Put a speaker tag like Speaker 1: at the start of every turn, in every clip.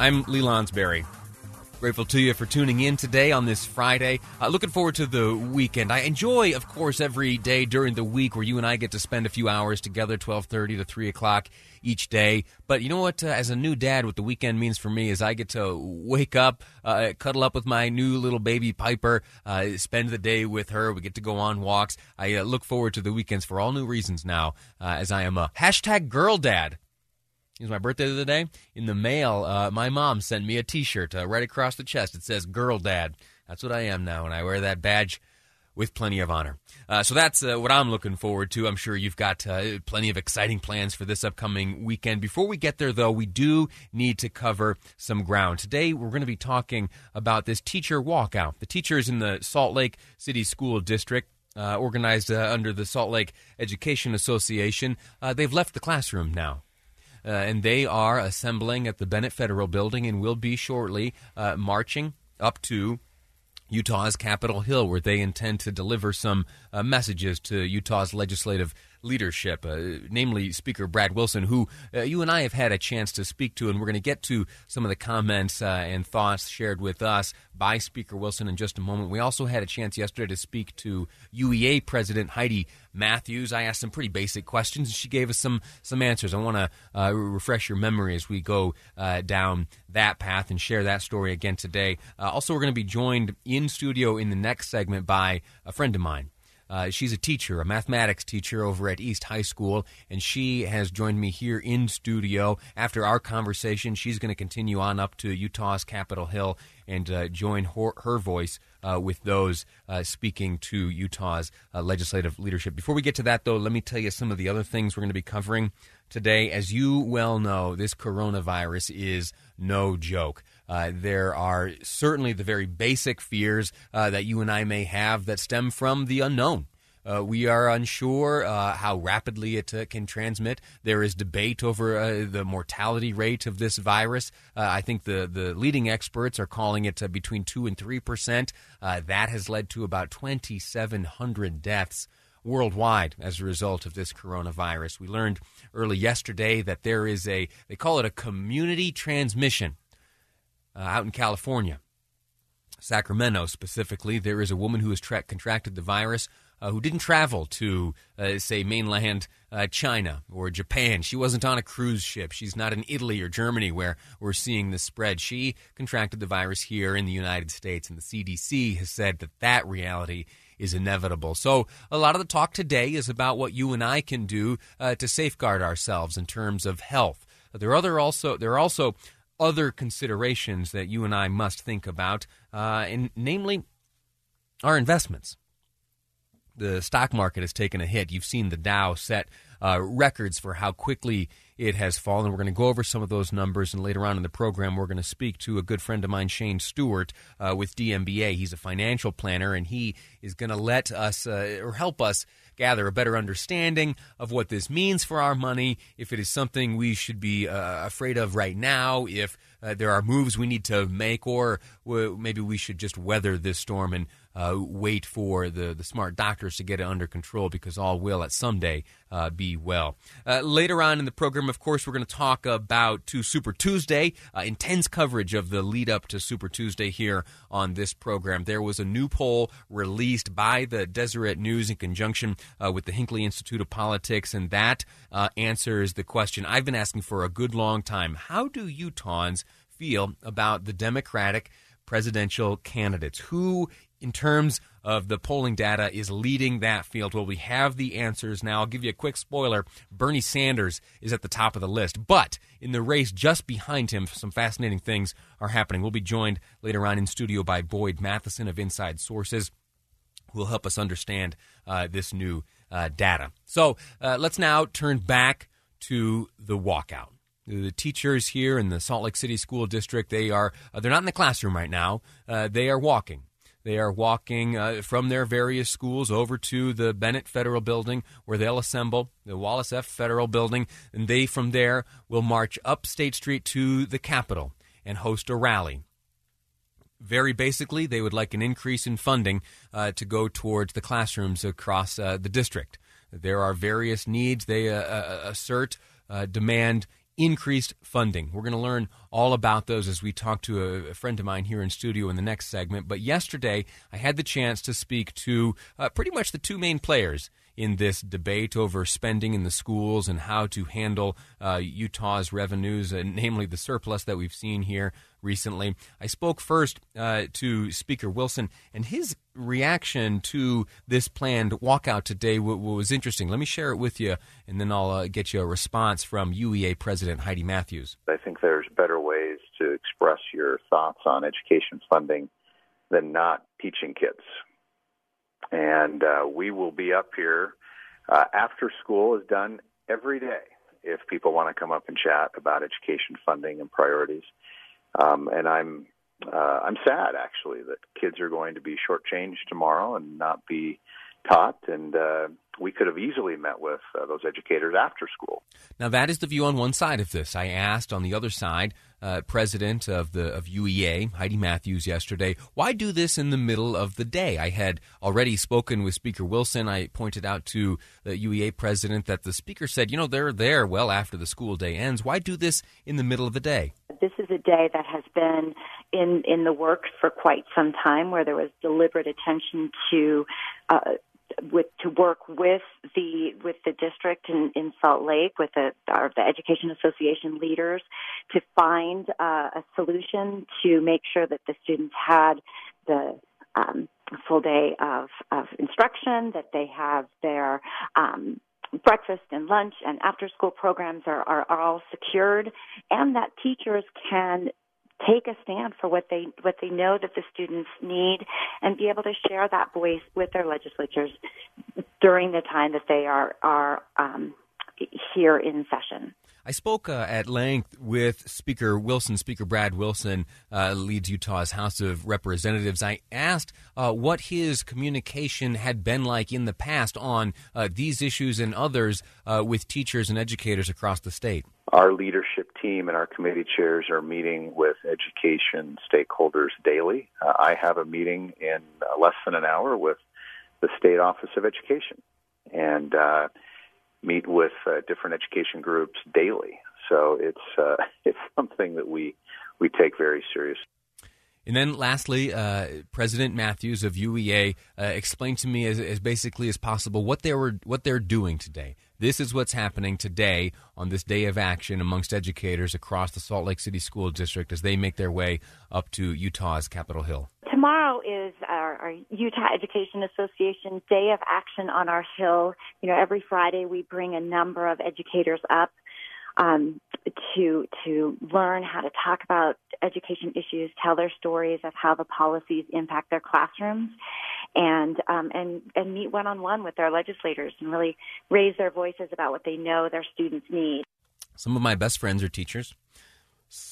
Speaker 1: I'm Lee Lonsberry. Grateful to you for tuning in today on this Friday. Uh, looking forward to the weekend. I enjoy, of course, every day during the week where you and I get to spend a few hours together, twelve thirty to three o'clock each day. But you know what? Uh, as a new dad, what the weekend means for me is I get to wake up, uh, cuddle up with my new little baby Piper, uh, spend the day with her. We get to go on walks. I uh, look forward to the weekends for all new reasons now, uh, as I am a hashtag girl dad. It was my birthday the other day. In the mail, uh, my mom sent me a T-shirt uh, right across the chest. It says "Girl Dad." That's what I am now, and I wear that badge with plenty of honor. Uh, so that's uh, what I'm looking forward to. I'm sure you've got uh, plenty of exciting plans for this upcoming weekend. Before we get there, though, we do need to cover some ground. Today, we're going to be talking about this teacher walkout. The teachers in the Salt Lake City School District. Uh, organized under the Salt Lake Education Association. They've left the classroom now. Uh, and they are assembling at the Bennett Federal Building and will be shortly uh, marching up to Utah's Capitol Hill, where they intend to deliver some uh, messages to Utah's legislative leadership, uh, namely Speaker Brad Wilson, who uh, you and I have had a chance to speak to, and we're going to get to some of the comments uh, and thoughts shared with us by Speaker Wilson in just a moment. We also had a chance yesterday to speak to UEA President Heidi Matthews. I asked some pretty basic questions, and she gave us some some answers. I want to uh, refresh your memory as we go uh, down that path and share that story again today. Uh, also, we're going to be joined in studio in the next segment by a friend of mine. Uh, she's a teacher, a mathematics teacher over at East High School, and she has joined me here in studio. After our conversation, she's going to continue on up to Utah's Capitol Hill and uh, join her, her voice uh, with those uh, speaking to Utah's uh, legislative leadership. Before we get to that, though, let me tell you some of the other things we're going to be covering today. As you well know, this coronavirus is no joke. Uh, there are certainly the very basic fears uh, that you and I may have that stem from the unknown. Uh, we are unsure uh, how rapidly it uh, can transmit. There is debate over uh, the mortality rate of this virus. Uh, I think the, the leading experts are calling it uh, between 2 and 3 percent. that has led to about 2,700 deaths worldwide as a result of this coronavirus. We learned early yesterday that there is a, they call it a community transmission uh, out in California, Sacramento specifically, there is a woman who has tra- contracted the virus uh, who didn't travel to, uh, say, mainland uh, China or Japan. She wasn't on a cruise ship. She's not in Italy or Germany where we're seeing the spread. She contracted the virus here in the United States, and the CDC has said that that reality is inevitable. So, a lot of the talk today is about what you and I can do uh, to safeguard ourselves in terms of health. There are other also there are also other considerations that you and I must think about, uh, and namely our investments. The stock market has taken a hit. You've seen the Dow set uh, records for how quickly it has fallen. We're going to go over some of those numbers, and later on in the program, we're going to speak to a good friend of mine, Shane Stewart, uh, with DMBA. He's a financial planner, and he is going to let us uh, or help us gather a better understanding of what this means for our money, if it is something we should be uh, afraid of right now, if uh, there are moves we need to make, or maybe we should just weather this storm and uh, wait for the, the smart doctors to get it under control because all will at some day uh, be well. Uh, later on in the program, of course, we're going to talk about to Super Tuesday, uh, intense coverage of the lead up to Super Tuesday here on this program. There was a new poll released by the Deseret News in conjunction uh, with the Hinckley Institute of Politics, and that uh, answers the question I've been asking for a good long time. How do Utahns feel about the Democratic presidential candidates? Who in terms of the polling data is leading that field. Well, we have the answers now. I'll give you a quick spoiler. Bernie Sanders is at the top of the list, but in the race just behind him, some fascinating things are happening. We'll be joined later on in studio by Boyd Matheson of Inside Sources, who will help us understand uh, this new uh, data. So uh, let's now turn back to the walkout. The teachers here in the Salt Lake City School District, they are uh, they're not in the classroom right now. Uh, they are walking. They are walking uh, from their various schools over to the Bennett Federal Building where they'll assemble, the Wallace F. Federal Building, and they from there will march up State Street to the Capitol and host a rally. Very basically, they would like an increase in funding uh, to go towards the classrooms across uh, the district. There are various needs they uh, uh, assert, uh, demand increased funding. We're going to learn all about those as we talk to a, friend of mine here in studio in the next segment. But yesterday, I had the chance to speak to uh, pretty much the two main players in this debate over spending in the schools and how to handle uh, Utah's revenues, uh, namely the surplus that we've seen here recently. I spoke first uh, to Speaker Wilson, and his reaction to this planned walkout today w- was interesting. Let me share it with you, and then I'll uh, get you a response from UEA President Heidi Matthews.
Speaker 2: I think there's better ways to express your thoughts on education funding than not teaching kids and uh, we will be up here uh, after school is done every day if people want to come up and chat about education funding and priorities. Um, and I'm uh, I'm sad actually that kids are going to be shortchanged tomorrow and not be taught, and uh, we could have easily met with uh, those educators after school.
Speaker 1: Now, that is the view on one side of this. I asked on the other side, uh, president of the of UEA, Heidi Matthews, yesterday, why do this in the middle of the day? I had already spoken with Speaker Wilson. I pointed out to the UEA president that the speaker said, you know, they're there well after the school day ends. Why do this in the middle of the day?
Speaker 3: This is a day that has been in in the works for quite some time, where there was deliberate attention to uh, with to work with the with the district in, in Salt Lake with the our, the education association leaders to find uh, a solution to make sure that the students had the um, full day of, of instruction, that they have their um, breakfast and lunch and after school programs are, are, are all secured, and that teachers can take a stand for what they what they know that the students need and be able to share that voice with their legislatures during the time that they are are um, here in session.
Speaker 1: I spoke uh, at length with Speaker Wilson. Speaker Brad Wilson uh, leads Utah's House of Representatives. I asked uh, what his communication had been like in the past on uh, these issues and others uh, with teachers and educators across the state.
Speaker 2: Our leadership team and our committee chairs are meeting with education stakeholders daily. Uh, I have a meeting in less than an hour with the State Office of Education. And meet with uh, different education groups daily. So it's uh, it's something that we we take very seriously.
Speaker 1: And then, lastly, uh, President Matthews of UEA uh, explained to me as, as, basically as possible what they were what they're doing today. This is what's happening today on this day of action amongst educators across the Salt Lake City School District as they make their way up to Utah's Capitol Hill.
Speaker 3: Tomorrow is our, our Utah Education Association Day of Action on our Hill. You know, every Friday we bring a number of educators up um, to to learn how to talk about education issues, tell their stories of how the policies impact their classrooms, and um, and and meet one on one with their legislators and really raise their voices about what they know their students need.
Speaker 1: Some of my best friends are teachers.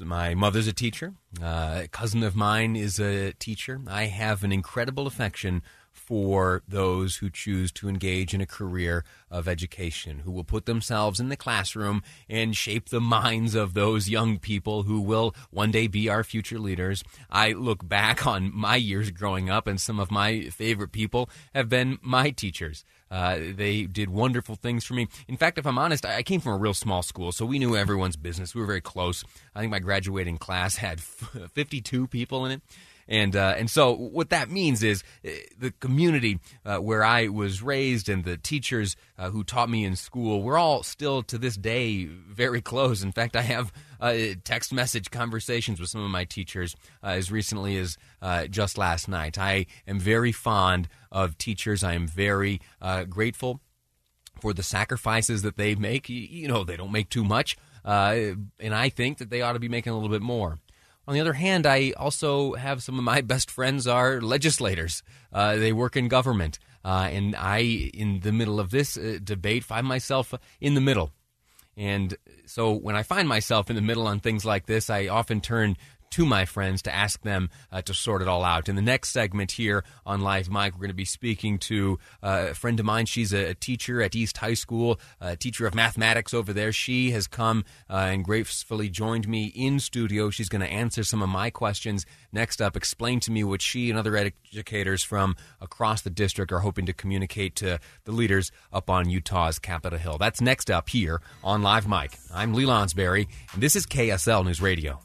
Speaker 1: My mother's a teacher. Uh, a cousin of mine is a teacher. I have an incredible affection for those who choose to engage in a career of education, who will put themselves in the classroom and shape the minds of those young people who will one day be our future leaders. I look back on my years growing up, and some of my favorite people have been my teachers. Uh, they did wonderful things for me. In fact, if I'm honest, I came from a real small school, so we knew everyone's business. We were very close. I think my graduating class had 52 people in it. And uh, and so what that means is uh, the community uh, where I was raised and the teachers uh, who taught me in school, we're all still to this day very close. In fact, I have uh, text message conversations with some of my teachers uh, as recently as just last night. I am very fond of teachers. I am very grateful for the sacrifices that they make. You know, they don't make too much. Uh, and I think that they ought to be making a little bit more. On the other hand, I also have some of my best friends are legislators. Uh, they work in government. Uh, and I, in the middle of this uh, debate, find myself in the middle. And so when I find myself in the middle on things like this, I often turn to my friends to ask them uh, to sort it all out. In the next segment here on Live Mic, we're going to be speaking to uh, a friend of mine. She's a, a, teacher at East High School, a teacher of mathematics over there. She has come uh, and gracefully joined me in studio. She's going to answer some of my questions. Next up, explain to me what she and other educators from across the district are hoping to communicate to the leaders up on Utah's Capitol Hill. That's next up here on Live Mic. I'm Lee Lonsberry, and this is KSL News Radio.